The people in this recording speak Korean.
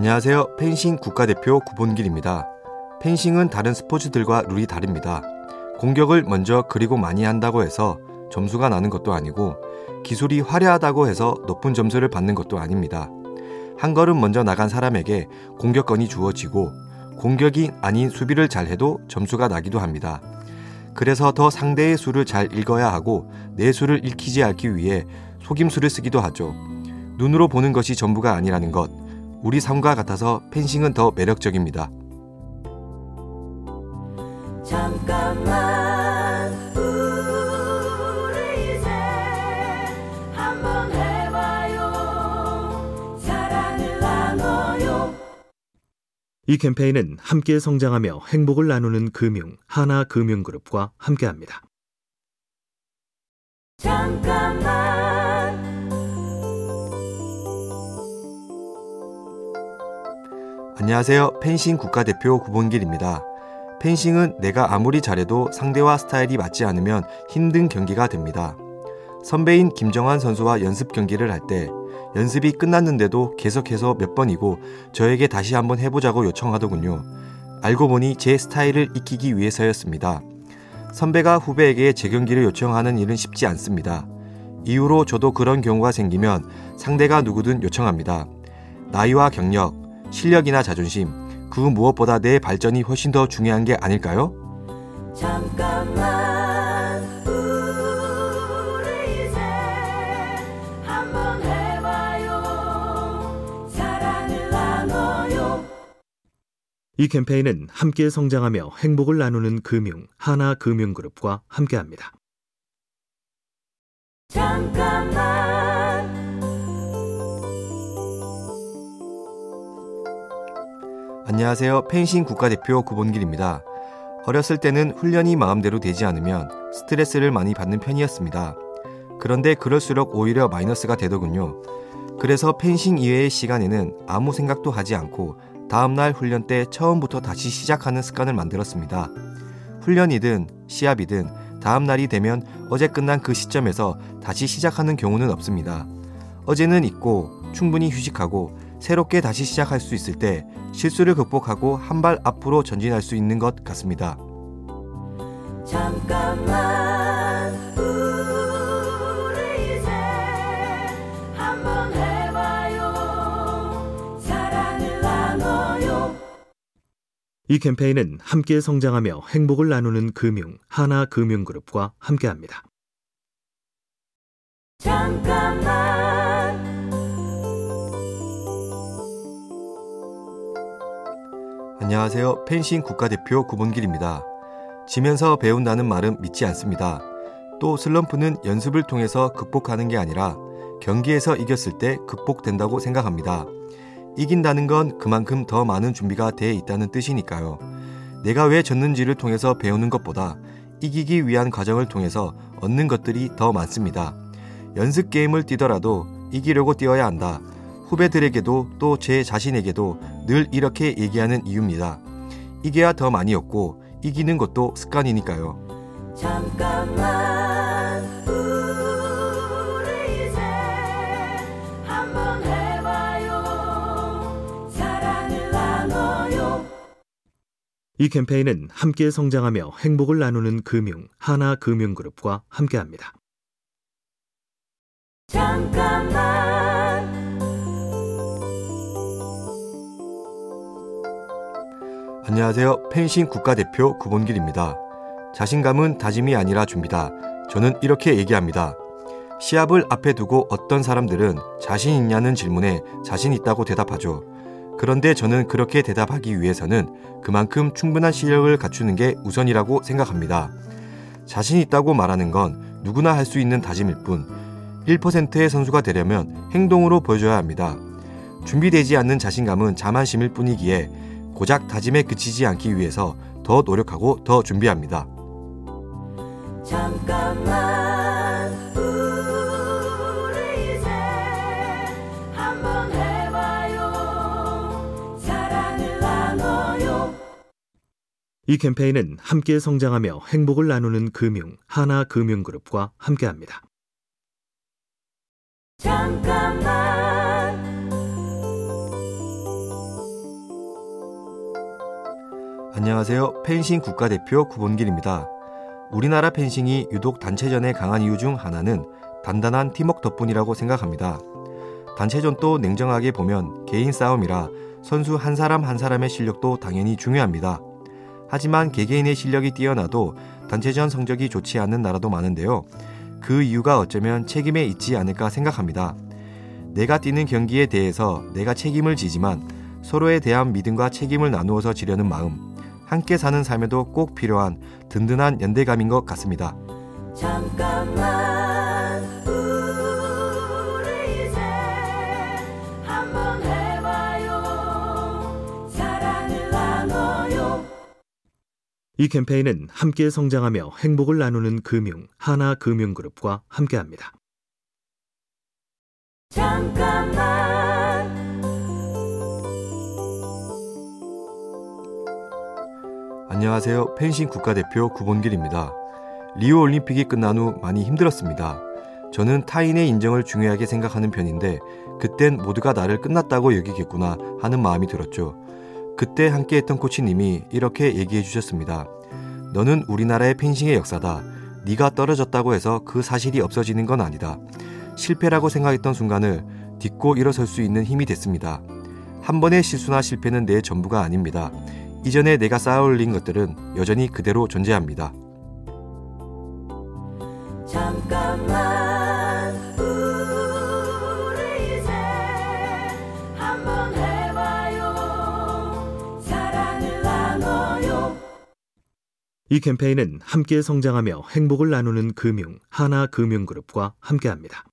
안녕하세요. 펜싱 국가대표 구본길입니다. 펜싱은 다른 스포츠들과 룰이 다릅니다. 공격을 먼저 그리고 많이 한다고 해서 점수가 나는 것도 아니고 기술이 화려하다고 해서 높은 점수를 받는 것도 아닙니다. 한 걸음 먼저 나간 사람에게 공격권이 주어지고 공격이 아닌 수비를 잘해도 점수가 나기도 합니다. 그래서 더 상대의 수를 잘 읽어야 하고 내 수를 읽히지 않기 위해 속임수를 쓰기도 하죠. 눈으로 보는 것이 전부가 아니라는 것. 우리 삶과 같아서 펜싱은 더 매력적입니다. 잠깐만 우리 이제 한번 해봐요 사랑을 나눠요 이 캠페인은 함께 성장하며 행복을 나누는 금융 하나금융그룹과 함께합니다. 잠깐만 안녕하세요. 펜싱 국가대표 구본길입니다. 펜싱은 내가 아무리 잘해도 상대와 스타일이 맞지 않으면 힘든 경기가 됩니다. 선배인 김정환 선수와 연습 경기를 할 때 연습이 끝났는데도 계속해서 몇 번이고 저에게 다시 한번 해보자고 요청하더군요. 알고 보니 제 스타일을 익히기 위해서였습니다. 선배가 후배에게 재경기를 요청하는 일은 쉽지 않습니다. 이후로 저도 그런 경우가 생기면 상대가 누구든 요청합니다. 나이와 경력, 실력이나 자존심, 그 무엇보다 내 발전이 훨씬 더 중요한 게 아닐까요? 잠깐만 우리 이제 한번 해봐요 사랑을 나눠요 이 캠페인은 함께 성장하며 행복을 나누는 금융 하나금융그룹과 함께합니다. 잠깐만 안녕하세요. 펜싱 국가대표 구본길입니다. 어렸을 때는 훈련이 마음대로 되지 않으면 스트레스를 많이 받는 편이었습니다. 그런데 그럴수록 오히려 마이너스가 되더군요. 그래서 펜싱 이외의 시간에는 아무 생각도 하지 않고 다음날 훈련 때 처음부터 다시 시작하는 습관을 만들었습니다. 훈련이든 시합이든 다음날이 되면 어제 끝난 그 시점에서 다시 시작하는 경우는 없습니다. 어제는 잊고 충분히 휴식하고 새롭게 다시 시작할 수 있을 때 실수를 극복하고 한 발 앞으로 전진할 수 있는 것 같습니다. 잠깐만 우리 이제 한번 해봐요 사랑을 나눠요 이 캠페인은 함께 성장하며 행복을 나누는 금융 하나금융그룹과 함께합니다. 잠깐만 안녕하세요. 펜싱 국가대표 구본길입니다. 지면서 배운다는 말은 믿지 않습니다. 또 슬럼프는 연습을 통해서 극복하는 게 아니라 경기에서 이겼을 때 극복된다고 생각합니다. 이긴다는 건 그만큼 더 많은 준비가 돼 있다는 뜻이니까요. 내가 왜 졌는지를 통해서 배우는 것보다 이기기 위한 과정을 통해서 얻는 것들이 더 많습니다. 연습 게임을 뛰더라도 이기려고 뛰어야 한다. 후배들에게도 또 제 자신에게도 늘 이렇게 얘기하는 이유입니다. 이게야 더 많이 얻고 이기는 것도 습관이니까요. 잠깐만 우리 이제 한번 해봐요. 사랑을 나눠요. 이 캠페인은 함께 성장하며 행복을 나누는 금융 하나금융그룹과 함께합니다. 잠깐만 안녕하세요. 펜싱 국가대표 구본길입니다. 자신감은 다짐이 아니라 준비다. 저는 이렇게 얘기합니다. 시합을 앞에 두고 어떤 사람들은 자신 있냐는 질문에 자신 있다고 대답하죠. 그런데 저는 그렇게 대답하기 위해서는 그만큼 충분한 실력을 갖추는 게 우선이라고 생각합니다. 자신 있다고 말하는 건 누구나 할 수 있는 다짐일 뿐 1%의 선수가 되려면 행동으로 보여줘야 합니다. 준비되지 않는 자신감은 자만심일 뿐이기에 고작 다짐에 그치지 않기 위해서 더 노력하고 더 준비합니다. 잠깐만 우리 이제 한번 해봐요 사랑을 나눠요 이 캠페인은 함께 성장하며 행복을 나누는 금융 하나금융그룹과 함께합니다. 잠깐만 안녕하세요. 펜싱 국가대표 구본길입니다. 우리나라 펜싱이 유독 단체전에 강한 이유 중 하나는 단단한 팀워크 덕분이라고 생각합니다. 단체전도 냉정하게 보면 개인 싸움이라 선수 한 사람 한 사람의 실력도 당연히 중요합니다. 하지만 개개인의 실력이 뛰어나도 단체전 성적이 좋지 않는 나라도 많은데요. 그 이유가 어쩌면 책임에 있지 않을까 생각합니다. 내가 뛰는 경기에 대해서 내가 책임을 지지만 서로에 대한 믿음과 책임을 나누어서 지려는 마음, 함께 사는 삶에도 꼭 필요한 든든한 연대감인 것 같습니다. 잠깐만 우리 이제 한번 해봐요 사랑을 나눠요 이 캠페인은 함께 성장하며 행복을 나누는 금융 하나금융그룹과 함께합니다. 잠깐만 안녕하세요. 펜싱 국가대표 구본길입니다. 리우 올림픽이 끝난 후 많이 힘들었습니다. 저는 타인의 인정을 중요하게 생각하는 편인데 그땐 모두가 나를 끝났다고 여기겠구나 하는 마음이 들었죠. 그때 함께했던 코치님이 이렇게 얘기해 주셨습니다. 너는 우리나라의 펜싱의 역사다. 네가 떨어졌다고 해서 그 사실이 없어지는 건 아니다. 실패라고 생각했던 순간을 딛고 일어설 수 있는 힘이 됐습니다. 한 번의 실수나 실패는 내 전부가 아닙니다. 이전에 내가 쌓아올린 것들은 여전히 그대로 존재합니다. 잠깐만 우리 이제 한번 해봐요 사랑을 나눠요 이 캠페인은 함께 성장하며 행복을 나누는 금융 하나금융그룹과 함께합니다.